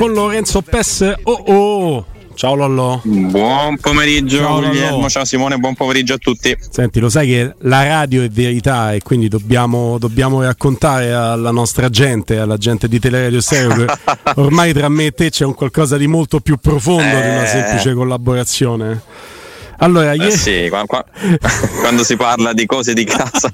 con Lorenzo Pes. Oh oh! Ciao Lollo. Buon pomeriggio ciao, Guglielmo, ciao Simone, buon pomeriggio a tutti. Senti, lo sai che la radio è verità e quindi dobbiamo, dobbiamo raccontare alla nostra gente, alla gente di Teleradio Stereo che ormai tra me e te c'è un qualcosa di molto più profondo eh... di una eh. semplice collaborazione. Allora, eh ieri... sì, quando, quando si parla di cose di casa.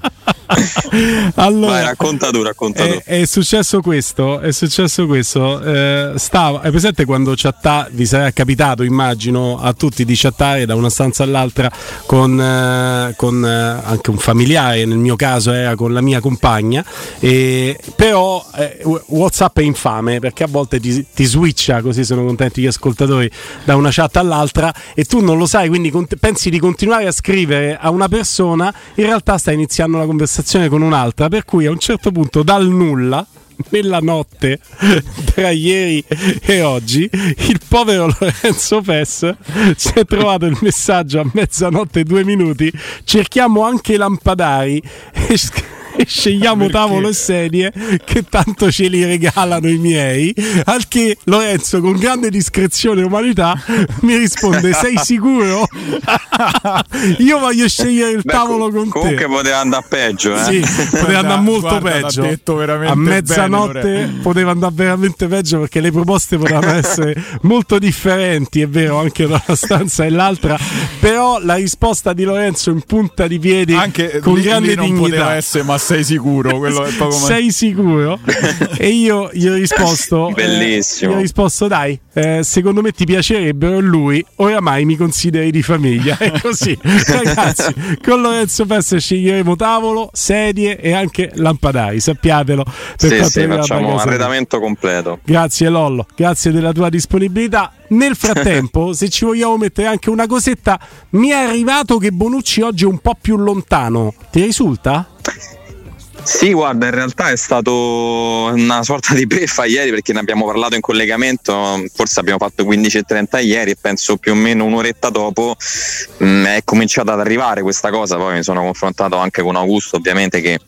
allora, Vai, racconta tu, racconta è, tu. È successo questo, è successo questo. Eh, stava, è presente quando chatta, vi sarà capitato, immagino, a tutti di chattare da una stanza all'altra con, eh, con eh, anche un familiare, nel mio caso era con la mia compagna, e, però eh, Whatsapp è infame perché a volte ti, ti switcha, così sono contenti gli ascoltatori, da una chat all'altra e tu non lo sai, quindi pensi di continuare a scrivere a una persona, in realtà sta iniziando la conversazione con un'altra, per cui a un certo punto dal nulla nella notte tra ieri e oggi il povero Lorenzo Fess si è trovato il messaggio a mezzanotte e due minuti cerchiamo anche lampadari e e scegliamo Perché? tavolo e sedie che tanto ce li regalano i miei. Al che Lorenzo, con grande discrezione e umanità, mi risponde: Sei sicuro? Io voglio scegliere il Beh, tavolo con comunque te. Comunque poteva andare peggio, eh? Sì, poteva andare molto guarda, peggio. A mezzanotte bene, poteva andare veramente peggio perché le proposte potevano essere molto differenti, è vero, anche da una stanza e l'altra. Però la risposta di Lorenzo in punta di piedi anche con lì, grande lì non dignità. essere, ma sei sicuro? Quello è poco sei sicuro? e io gli ho risposto: eh, Bellissimo. Eh, gli ho risposto, dai, eh, secondo me ti piacerebbero lui, oramai mi consideri di famiglia. È così, ragazzi. Con Lorenzo Pessa sceglieremo tavolo, sedie e anche lampadari, sappiatelo. Per sì, sì, facciamo arredamento completo. Grazie Lollo, grazie della tua disponibilità. Nel frattempo, se ci vogliamo mettere anche una cosetta, mi è arrivato che Bonucci oggi è un po' più lontano. Ti risulta? Sì, guarda, in realtà è stato una sorta di beffa ieri perché ne abbiamo parlato in collegamento, forse abbiamo fatto 15.30 ieri e penso più o meno un'oretta dopo mh, mm, è cominciata ad arrivare questa cosa, poi mi sono confrontato anche con Augusto ovviamente che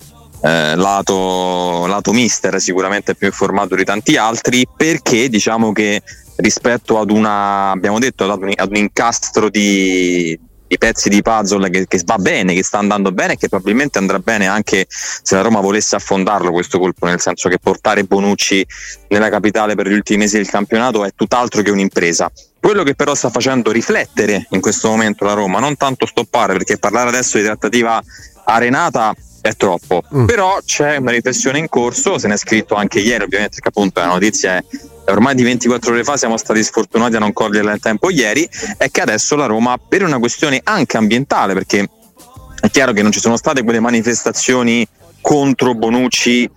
eh, lato, lato mister sicuramente più informato di tanti altri perché diciamo che rispetto ad una abbiamo detto ad un, ad un incastro di, i pezzi di puzzle che, che, va bene, che sta andando bene e che probabilmente andrà bene anche se la Roma volesse affondarlo questo colpo, nel senso che portare Bonucci nella capitale per gli ultimi mesi del campionato è tutt'altro che un'impresa. Quello che però sta facendo riflettere in questo momento la Roma, non tanto stoppare, perché parlare adesso di trattativa arenata è troppo, mm. però c'è una riflessione in corso, se ne è scritto anche ieri ovviamente che appunto la notizia è ormai di 24 ore fa siamo stati sfortunati a non coglierla in tempo ieri, è che adesso la Roma, per una questione anche ambientale, perché è chiaro che non ci sono state quelle manifestazioni contro Bonucci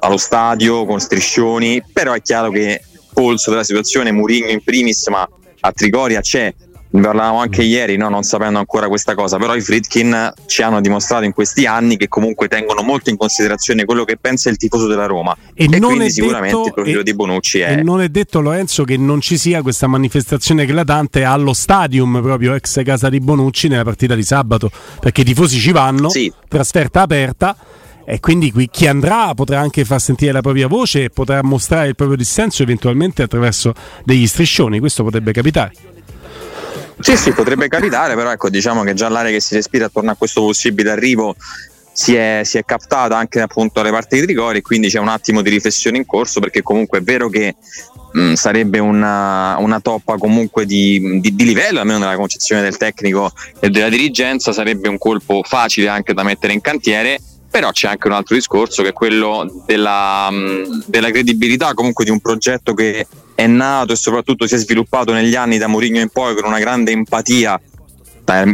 allo stadio con striscioni, però è chiaro che polso della situazione, Murigno in primis, ma a Trigoria c'è ne parlavamo anche ieri, no? non sapendo ancora questa cosa, però i Fritkin ci hanno dimostrato in questi anni che comunque tengono molto in considerazione quello che pensa il tifoso della Roma e, e quindi sicuramente detto, il profilo e, di Bonucci è... E non è detto Lorenzo che non ci sia questa manifestazione eclatante allo stadium proprio ex casa di Bonucci nella partita di sabato, perché i tifosi ci vanno, sì. trasferta aperta e quindi qui chi andrà potrà anche far sentire la propria voce e potrà mostrare il proprio dissenso eventualmente attraverso degli striscioni, questo potrebbe capitare. Sì, sì, potrebbe capitare, però ecco, diciamo che già l'area che si respira attorno a questo possibile arrivo si è, si è captata anche appunto alle parti di Trigori, quindi c'è un attimo di riflessione in corso, perché comunque è vero che mh, sarebbe una, una, toppa comunque di, di, di, livello, almeno nella concezione del tecnico e della dirigenza, sarebbe un colpo facile anche da mettere in cantiere però c'è anche un altro discorso che è quello della, della, credibilità comunque di un progetto che è nato e soprattutto si è sviluppato negli anni da Mourinho in poi con una grande empatia,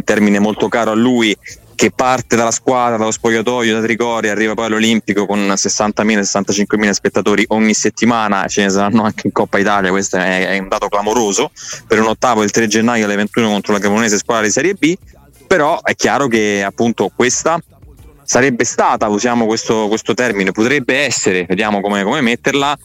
termine molto caro a lui, che parte dalla squadra, dallo spogliatoio, da Trigoria, arriva poi all'Olimpico con 60.000-65.000 spettatori ogni settimana, ce ne saranno anche in Coppa Italia, questo è, è un dato clamoroso, per un ottavo il 3 gennaio alle 21 contro la Cremonese squadra di Serie B, però è chiaro che appunto questa sarebbe stata, usiamo questo, questo termine, potrebbe essere, vediamo come, come metterla,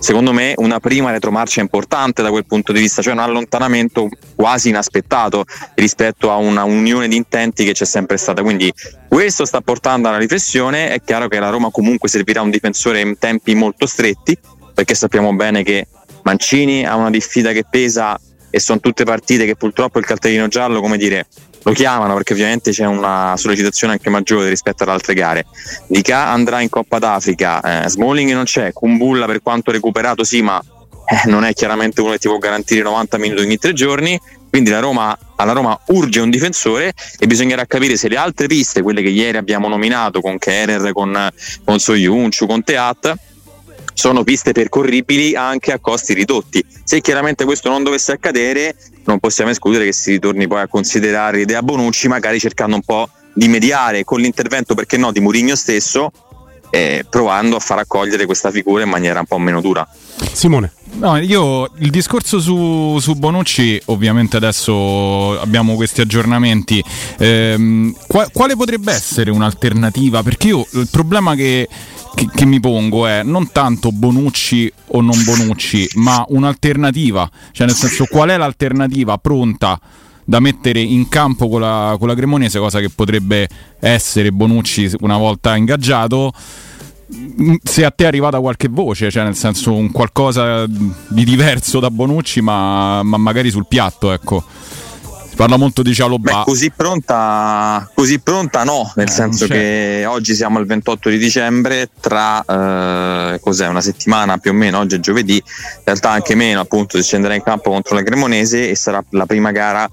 secondo me una prima retromarcia importante da quel punto di vista, cioè un allontanamento quasi inaspettato rispetto a una unione di intenti che c'è sempre stata. Quindi questo sta portando alla riflessione, è chiaro che la Roma comunque servirà un difensore in tempi molto stretti, perché sappiamo bene che Mancini ha una diffida che pesa e sono tutte partite che purtroppo il cartellino giallo, come dire, lo chiamano perché ovviamente c'è una sollecitazione anche maggiore rispetto alle altre gare. Dica andrà in Coppa d'Africa, eh, Smalling non c'è, Kumbulla per quanto recuperato sì, ma eh, non è chiaramente uno che ti può garantire 90 minuti ogni tre giorni. Quindi Roma, alla Roma urge un difensore e bisognerà capire se le altre piste, quelle che ieri abbiamo nominato con Kerer, con, con Soyuncu, con Teat, sono piste percorribili anche a costi ridotti. Se chiaramente questo non dovesse accadere, non possiamo escludere che si ritorni poi a considerare l'idea Bonucci, magari cercando un po' di mediare con l'intervento, perché no, di Murigno stesso, eh, provando a far accogliere questa figura in maniera un po' meno dura. Simone. No, io il discorso su, su, Bonucci, ovviamente adesso abbiamo questi aggiornamenti. Ehm, qual, quale potrebbe essere un'alternativa? Perché io il problema che che, che, mi pongo è non tanto Bonucci o non Bonucci, ma un'alternativa. Cioè, nel senso, qual è l'alternativa pronta da mettere in campo con la, con la Cremonese, cosa che potrebbe essere Bonucci una volta ingaggiato? se a te è arrivata qualche voce, cioè nel senso un qualcosa di diverso da Bonucci, ma, ma magari sul piatto, ecco parla molto di Cialobà. così pronta, così pronta no, nel eh, senso che oggi siamo al 28 di dicembre, tra eh, cos'è, una settimana più o meno, oggi è giovedì, in realtà anche meno appunto si scenderà in campo contro la Cremonese e sarà la prima gara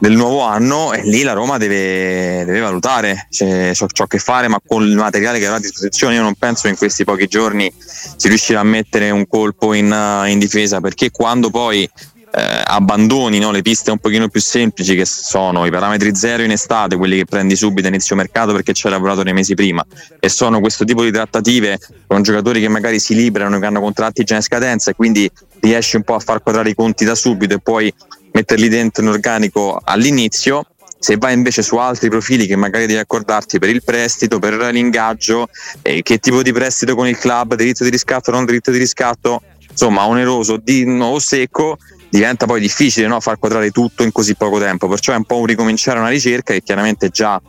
del nuovo anno e lì la Roma deve, deve valutare cioè, ciò, ciò, che fare ma con il materiale che avrà a disposizione io non penso che in questi pochi giorni si riuscirà a mettere un colpo in, in difesa perché quando poi eh, abbandoni no, le piste un pochino più semplici che sono i parametri zero in estate, quelli che prendi subito a inizio mercato perché ci hai lavorato nei mesi prima e sono questo tipo di trattative con giocatori che magari si liberano, che hanno contratti già in scadenza e quindi riesci un po' a far quadrare i conti da subito e poi metterli dentro in organico all'inizio. Se vai invece su altri profili che magari devi accordarti per il prestito, per l'ingaggio, eh, che tipo di prestito con il club, diritto di riscatto, non diritto di riscatto, insomma oneroso di, o secco, diventa poi difficile no, far quadrare tutto in così poco tempo, perciò è un po' un ricominciare una ricerca che chiaramente già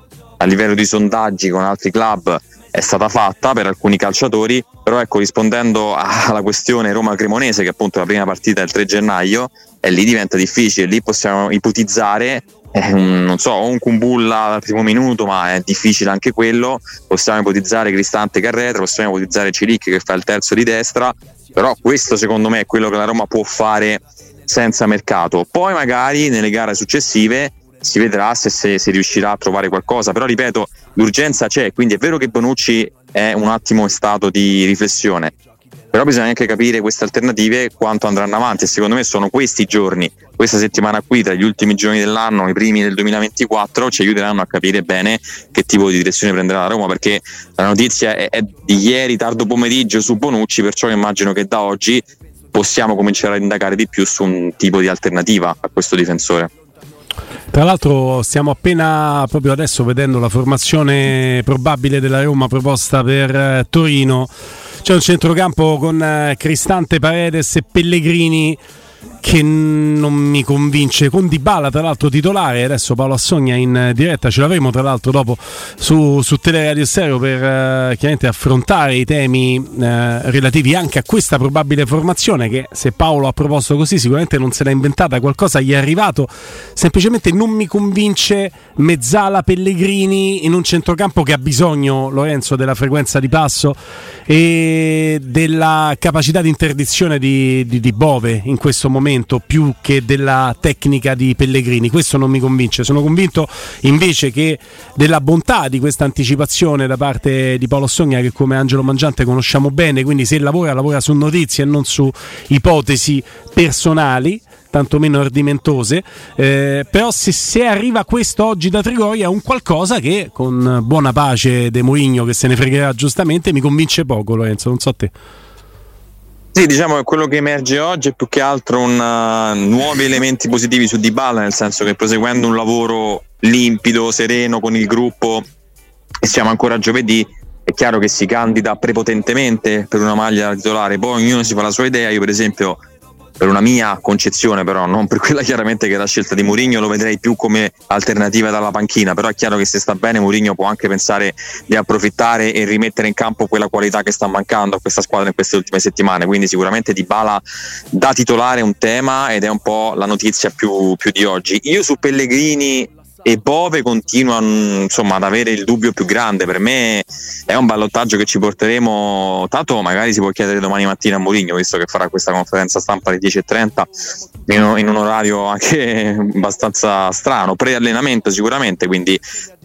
a livello di sondaggi con altri club è stata fatta per alcuni calciatori, però ecco rispondendo alla questione Roma-Cremonese che appunto è la prima partita il 3 gennaio, e lì diventa difficile, lì possiamo ipotizzare eh, non so, un Kumbulla al primo minuto, ma è difficile anche quello. Possiamo ipotizzare Cristante Carretra, possiamo ipotizzare Ciric che fa il terzo di destra, però questo secondo me è quello che la Roma può fare senza mercato. Poi magari nelle gare successive si vedrà se, se si riuscirà a trovare qualcosa, però ripeto, l'urgenza c'è, quindi è vero che Bonucci è un attimo in stato di riflessione, però bisogna anche capire queste alternative quanto andranno avanti e secondo me sono questi giorni, questa settimana qui tra gli ultimi giorni dell'anno, i primi del 2024 ci aiuteranno a capire bene che tipo di direzione prenderà la Roma perché la notizia è, è di ieri tardo pomeriggio su Bonucci, perciò immagino che da oggi possiamo cominciare a indagare di più su un tipo di alternativa a questo difensore. Tra l'altro stiamo appena proprio adesso vedendo la formazione probabile della Roma proposta per eh, Torino. C'è un centrocampo con eh, Cristante Paredes e Pellegrini che non mi convince. Con Dybala tra l'altro titolare. Adesso Paolo Assogna in diretta. Ce l'avremo tra l'altro dopo su, su Teleradio Stereo per eh, chiaramente affrontare i temi eh, relativi anche a questa probabile formazione che se Paolo ha proposto così sicuramente non se l'ha inventata. Qualcosa gli è arrivato. Semplicemente non mi convince Mezzala Pellegrini in un centrocampo che ha bisogno Lorenzo della frequenza di passo e della capacità di interdizione di, di, di Bove in questo momento momento più che della tecnica di Pellegrini. Questo non mi convince. Sono convinto invece che della bontà di questa anticipazione da parte di Paolo Sogna, che come Angelo Mangiante conosciamo bene, quindi se lavora, lavora su notizie e non su ipotesi personali tantomeno ardimentose. Eh, però se, se, arriva questo oggi da Trigoria è un qualcosa che con buona pace De Mourinho che se ne fregherà giustamente mi convince poco Lorenzo, non so te. Sì, diciamo che quello che emerge oggi è più che altro un, uh, nuovi elementi positivi su Dybala, nel senso che proseguendo un lavoro limpido, sereno con il gruppo e siamo ancora giovedì, è chiaro che si candida prepotentemente per una maglia titolare, poi ognuno si fa la sua idea, io per esempio per una mia concezione però, non per quella chiaramente che è la scelta di Mourinho, lo vedrei più come alternativa dalla panchina, però è chiaro che se sta bene Mourinho può anche pensare di approfittare e rimettere in campo quella qualità che sta mancando a questa squadra in queste ultime settimane, quindi sicuramente Di Bala da titolare è un tema ed è un po' la notizia più, più di oggi. Io su Pellegrini e Bove continua insomma, ad avere il dubbio più grande. Per me è un ballottaggio che ci porteremo. Tanto magari si può chiedere domani mattina a Mourinho, visto che farà questa conferenza stampa alle 10.30 in, in un orario anche abbastanza strano, pre-allenamento sicuramente, quindi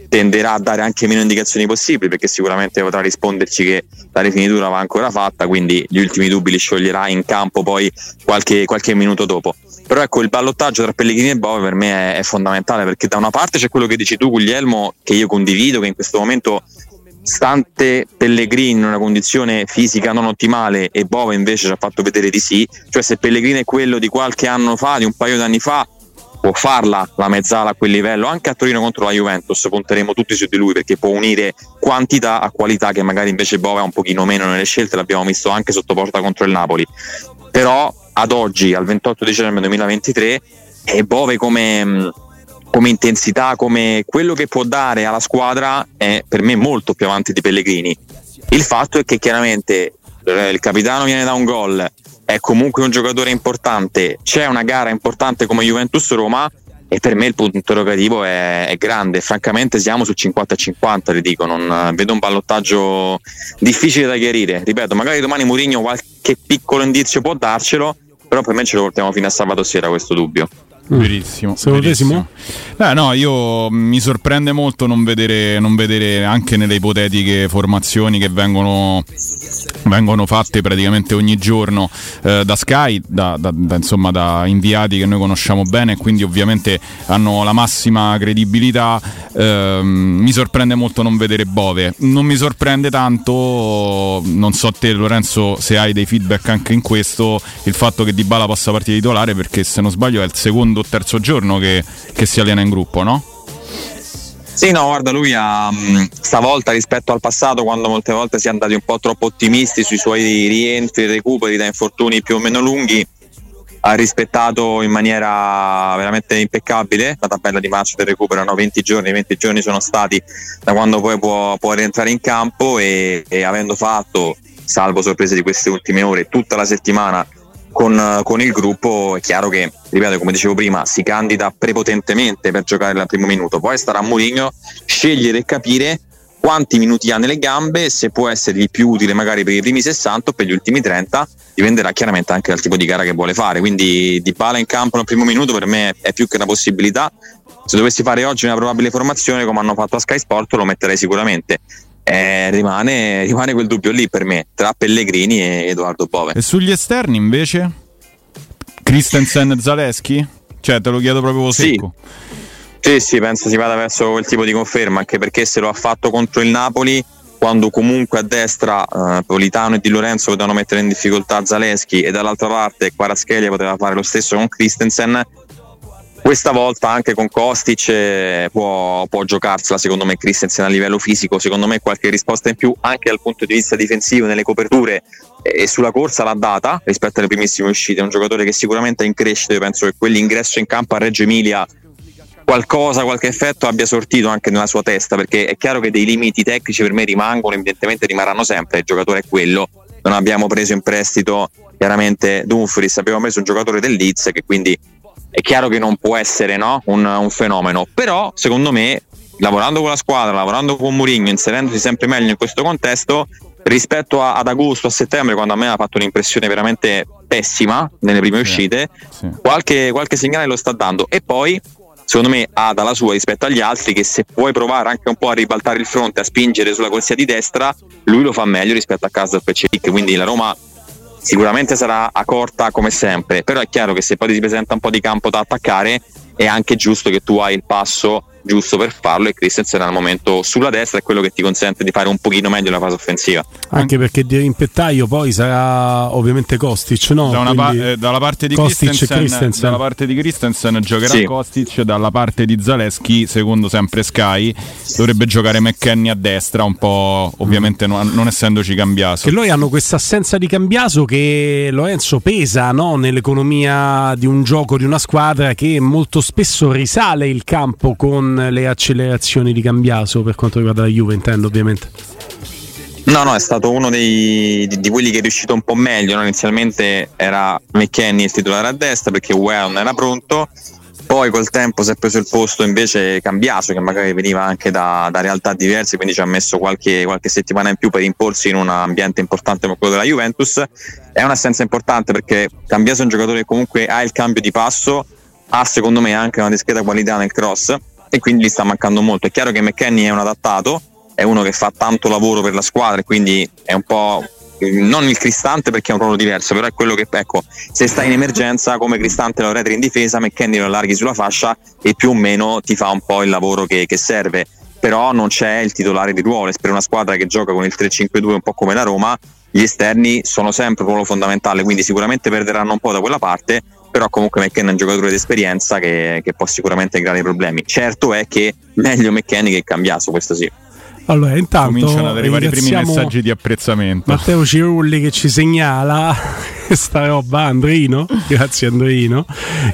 tenderà a dare anche meno indicazioni possibili perché sicuramente potrà risponderci che la rifinitura va ancora fatta, quindi gli ultimi dubbi li scioglierà in campo poi qualche, qualche minuto dopo. Però ecco il ballottaggio tra Pellegrini e Bove per me è, è, fondamentale perché da una parte c'è quello che dici tu Guglielmo che io condivido che in questo momento stante Pellegrini in una condizione fisica non ottimale e Bove invece ci ha fatto vedere di sì, cioè se Pellegrini è quello di qualche anno fa, di un paio di anni fa, può farla la mezzala a quel livello, anche a Torino contro la Juventus punteremo tutti su di lui perché può unire quantità a qualità che magari invece Bove ha un pochino meno nelle scelte, l'abbiamo visto anche sotto porta contro il Napoli. Però ad oggi, al 28 dicembre 2023, è Bove come, come intensità, come quello che può dare alla squadra è per me molto più avanti di Pellegrini. Il fatto è che chiaramente eh, il capitano viene da un gol, è comunque un giocatore importante, c'è una gara importante come Juventus Roma e per me il punto interrogativo è, è grande. Francamente siamo su 50-50, ti dico, non vedo un ballottaggio difficile da chiarire. Ripeto, magari domani Mourinho qualche piccolo indizio può darcelo, però per me ce lo portiamo fino a sabato sera questo dubbio. Mm. Verissimo. Verissimo. Eh, no, io mi sorprende molto non vedere, non vedere anche nelle ipotetiche formazioni che vengono vengono fatte praticamente ogni giorno eh, da Sky, da, da, da, insomma, da, inviati che noi conosciamo bene quindi ovviamente hanno la massima credibilità. Eh, mi sorprende molto non vedere Bove, non mi sorprende tanto, non so te Lorenzo se hai dei feedback anche in questo, il fatto che Dybala possa partire titolare perché se non sbaglio è il secondo o terzo giorno che, che si allena in gruppo, no? Sì, no, guarda, lui ha mm, stavolta rispetto al passato, quando molte volte si è andati un po' troppo ottimisti sui suoi rientri, recuperi da infortuni più o meno lunghi, ha rispettato in maniera veramente impeccabile la tabella di marcia del recupero, hanno 20 giorni, 20 giorni sono stati da quando poi può, può rientrare in campo e, e avendo fatto, salvo sorprese di queste ultime ore, tutta la settimana con, con, il gruppo è chiaro che, ripeto, come dicevo prima, si candida prepotentemente per giocare al primo minuto. Poi starà a Mourinho scegliere e capire quanti minuti ha nelle gambe, se può essere più utile magari per i primi 60 o per gli ultimi 30, dipenderà chiaramente anche dal tipo di gara che vuole fare. Quindi di pala in campo nel primo minuto per me è più che una possibilità. Se dovessi fare oggi una probabile formazione come hanno fatto a Sky Sport lo metterei sicuramente eh, rimane, rimane quel dubbio lì per me tra Pellegrini e Edoardo Bove. E sugli esterni invece? Christensen e Zaleschi? Cioè, te lo chiedo proprio secco. Sì. sì, sì, penso si vada verso quel tipo di conferma, anche perché se lo ha fatto contro il Napoli, quando comunque a destra eh, Politano e Di Lorenzo potevano mettere in difficoltà Zaleschi e dall'altra parte Quaraschelia poteva fare lo stesso con Christensen, questa volta anche con Kostic eh, può, può, giocarsela secondo me Christensen a livello fisico. Secondo me qualche risposta in più anche dal punto di vista difensivo nelle coperture e sulla corsa l'ha data rispetto alle primissime uscite. È un giocatore che sicuramente è in crescita. Io penso che quell'ingresso in campo a Reggio Emilia qualcosa, qualche effetto abbia sortito anche nella sua testa perché è chiaro che dei limiti tecnici per me rimangono evidentemente rimarranno sempre il giocatore è quello. Non abbiamo preso in prestito chiaramente Dumfries. Abbiamo preso un giocatore del Leeds che quindi è chiaro che non può essere no? un, un, fenomeno, però secondo me lavorando con la squadra, lavorando con Mourinho, inserendosi sempre meglio in questo contesto, rispetto a, ad agosto, a settembre, quando a me ha fatto un'impressione veramente pessima nelle prime uscite, sì. Qualche, qualche segnale lo sta dando e poi secondo me ha dalla sua rispetto agli altri che se puoi provare anche un po' a ribaltare il fronte, a spingere sulla corsia di destra, lui lo fa meglio rispetto a casa Peceric, quindi la Roma sicuramente sarà a corta come sempre, però è chiaro che se poi ti si presenta un po' di campo da attaccare è anche giusto che tu hai il passo giusto per farlo e Christensen al momento sulla destra è quello che ti consente di fare un pochino meglio la fase offensiva. Anche perché di rimpettaio poi sarà ovviamente Kostic, no? Da pa- eh, dalla, parte Christensen, Christensen. dalla parte di Christensen giocherà sì. Kostic, dalla parte di Zaleschi, secondo sempre Sky, dovrebbe giocare McKenny a destra, un po' ovviamente non, non essendoci cambiato. Che loro hanno questa assenza di cambiaso che Lorenzo pesa no? nell'economia di un gioco, di una squadra che molto spesso risale il campo con le accelerazioni di cambiaso per quanto riguarda la Juve, intendo ovviamente. No, no, è stato uno dei, di, di, quelli che è riuscito un po' meglio. No? Inizialmente era McKenny il titolare a destra perché Well non era pronto. Poi col tempo si è preso il posto invece Cambiaso, che magari veniva anche da, da realtà diverse, quindi ci ha messo qualche, qualche, settimana in più per imporsi in un ambiente importante come quello della Juventus. È un'assenza importante perché Cambiaso è un giocatore che comunque ha il cambio di passo, ha secondo me anche una discreta qualità nel cross e quindi gli sta mancando molto. È chiaro che McKenny è un adattato, è uno che fa tanto lavoro per la squadra e quindi è un po' non il Cristante perché è un ruolo diverso, però è quello che ecco, se stai in emergenza come Cristante lo retri in difesa, McKenny lo allarghi sulla fascia e più o meno ti fa un po' il lavoro che, che serve. Però non c'è il titolare di ruolo, per una squadra che gioca con il 3-5-2 un po' come la Roma, gli esterni sono sempre un ruolo fondamentale, quindi sicuramente perderanno un po' da quella parte, però comunque McKenna è un giocatore di esperienza che, che può sicuramente creare problemi. Certo è che meglio McKenny che Cambiaso, questo sì. Allora, intanto cominciano ad arrivare i primi messaggi di apprezzamento. Matteo Cirulli che ci segnala questa roba, Andrino, grazie Andrino,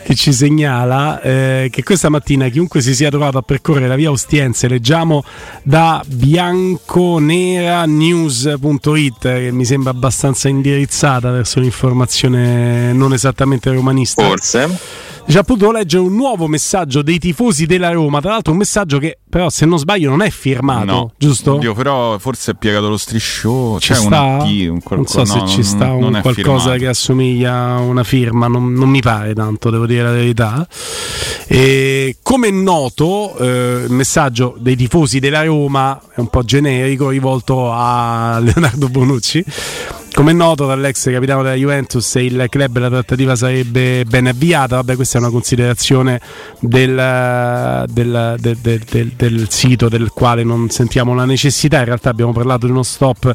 che ci segnala eh, che questa mattina chiunque si sia trovato a percorrere la via Ostiense, leggiamo da bianconeranews.it che mi sembra abbastanza indirizzata verso un'informazione non esattamente romanista. Forse Già potuto leggere un nuovo messaggio dei tifosi della Roma, tra l'altro un messaggio che però se non sbaglio non è firmato, no. giusto? Oddio, però forse è piegato lo striscione, c'è cioè sta? T, un qualcosa, non so no, se ci sta un qualcosa firmato. Che assomiglia a una firma, non, non, mi pare tanto, devo dire la verità. E come è noto, eh, il messaggio dei tifosi della Roma è un po' generico, rivolto a Leonardo Bonucci come è noto dall'ex capitano della Juventus, il club e la trattativa sarebbe ben avviata. Vabbè, questa è una considerazione del, del, del, del, sito del quale non sentiamo la necessità. In realtà abbiamo parlato di uno stop,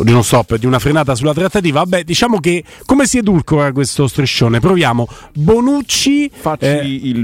di, uno stop, di una frenata sulla trattativa. Vabbè, diciamo che come si edulcora questo striscione? Proviamo. Bonucci, eh, il...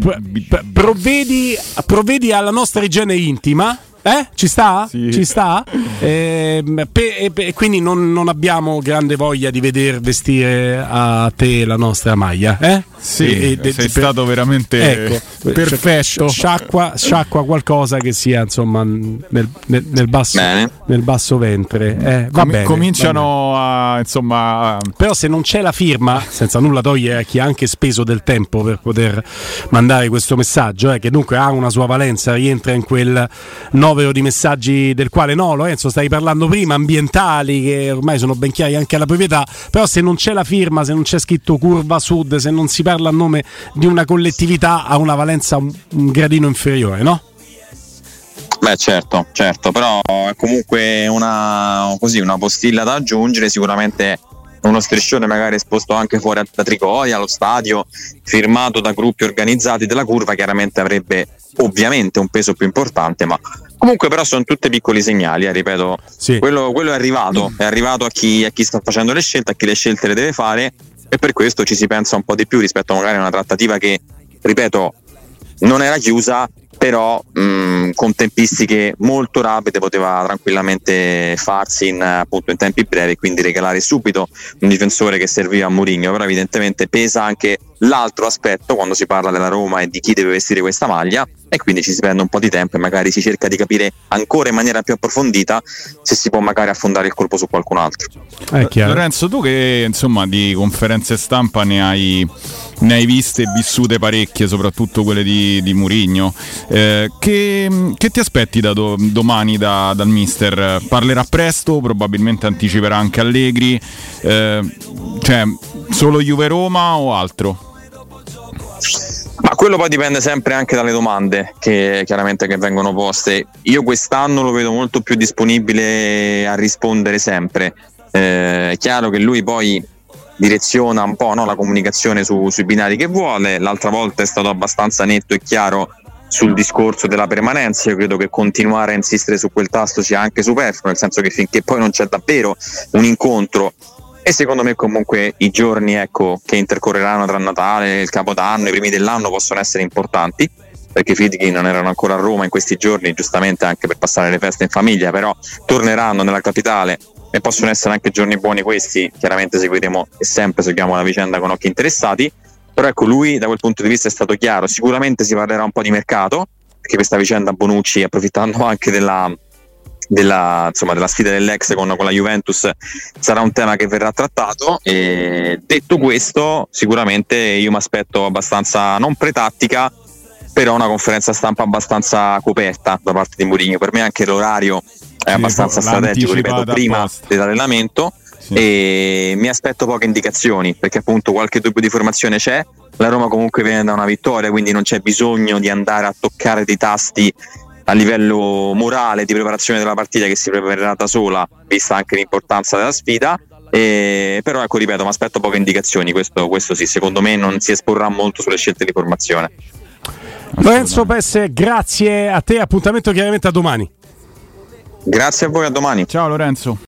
provvedi, provvedi alla nostra igiene intima. Eh? Ci sta? Sì. Ci sta? E, e, e quindi non, non, abbiamo grande voglia di veder vestire a te la nostra maglia. Eh? Sì, e, sei per, stato veramente ecco, perfetto. Sciacqua, sciacqua, qualcosa che sia insomma nel, nel, nel, basso, nel basso, ventre. Eh, va Com- bene, cominciano va a insomma. Però se non c'è la firma, senza nulla togliere a chi ha anche speso del tempo per poter mandare questo messaggio, eh, che dunque ha una sua valenza, rientra in quel 9 novero di messaggi del quale no, Lorenzo, stavi parlando prima, ambientali, che ormai sono ben chiari anche alla proprietà, però se non c'è la firma, se non c'è scritto curva sud, se non si parla a nome di una collettività, ha una valenza un, un gradino inferiore, no? Beh certo, certo, però è comunque una, così, una postilla da aggiungere, sicuramente uno striscione magari esposto anche fuori da Trigoria, allo stadio, firmato da gruppi organizzati della curva, chiaramente avrebbe ovviamente un peso più importante, ma Comunque, però, sono tutti piccoli segnali. Eh, ripeto, sì. quello, quello, è arrivato, è arrivato a chi, a chi sta facendo le scelte, a chi le scelte le deve fare, e per questo ci si pensa un po' di più rispetto magari a una trattativa che, ripeto, non era chiusa, però mh, con tempistiche molto rapide poteva tranquillamente farsi in, appunto, in tempi brevi, quindi regalare subito un difensore che serviva a Mourinho, però evidentemente pesa anche l'altro aspetto quando si parla della Roma e di chi deve vestire questa maglia e quindi ci si prende un po' di tempo e magari si cerca di capire ancora in maniera più approfondita se si può magari affondare il colpo su qualcun altro. Lorenzo, tu che insomma di conferenze stampa ne hai, ne hai viste e vissute parecchie, soprattutto quelle di, di Murigno, eh, che, che, ti aspetti da do, domani da, dal mister? Parlerà presto, probabilmente anticiperà anche Allegri, eh, cioè solo Juve Roma o altro? Ma quello poi dipende sempre anche dalle domande che chiaramente che vengono poste. Io quest'anno lo vedo molto più disponibile a rispondere sempre. Eh, è chiaro che lui poi direziona un po' no, la comunicazione su, sui binari che vuole. L'altra volta è stato abbastanza netto e chiaro sul discorso della permanenza. Io credo che continuare a insistere su quel tasto sia anche superfluo, nel senso che finché poi non c'è davvero un incontro e secondo me comunque i giorni ecco, che intercorreranno tra Natale, il Capodanno, i primi dell'anno possono essere importanti perché figli non erano ancora a Roma in questi giorni, giustamente anche per passare le feste in famiglia, però torneranno nella capitale e possono essere anche giorni buoni questi, chiaramente seguiremo e sempre seguiamo la vicenda con occhi interessati, però ecco lui da quel punto di vista è stato chiaro, sicuramente si parlerà un po' di mercato, perché questa vicenda Bonucci, approfittando anche della, della, insomma, della sfida dell'ex con, con, la Juventus sarà un tema che verrà trattato. E detto questo sicuramente io mi aspetto abbastanza non pretattica però una conferenza stampa abbastanza coperta da parte di Mourinho. Per me anche l'orario è sì, abbastanza strategico ripeto prima dell'allenamento. Sì. e mi aspetto poche indicazioni perché appunto qualche dubbio di formazione c'è. La Roma comunque viene da una vittoria quindi non c'è bisogno di andare a toccare dei tasti a livello morale di preparazione della partita che si preparerà da sola vista anche l'importanza della sfida e, però ecco ripeto mi aspetto poche indicazioni questo, questo sì secondo me non si esporrà molto sulle scelte di formazione Lorenzo Pesse, grazie a te, appuntamento chiaramente a domani. Grazie a voi, a domani. Ciao Lorenzo.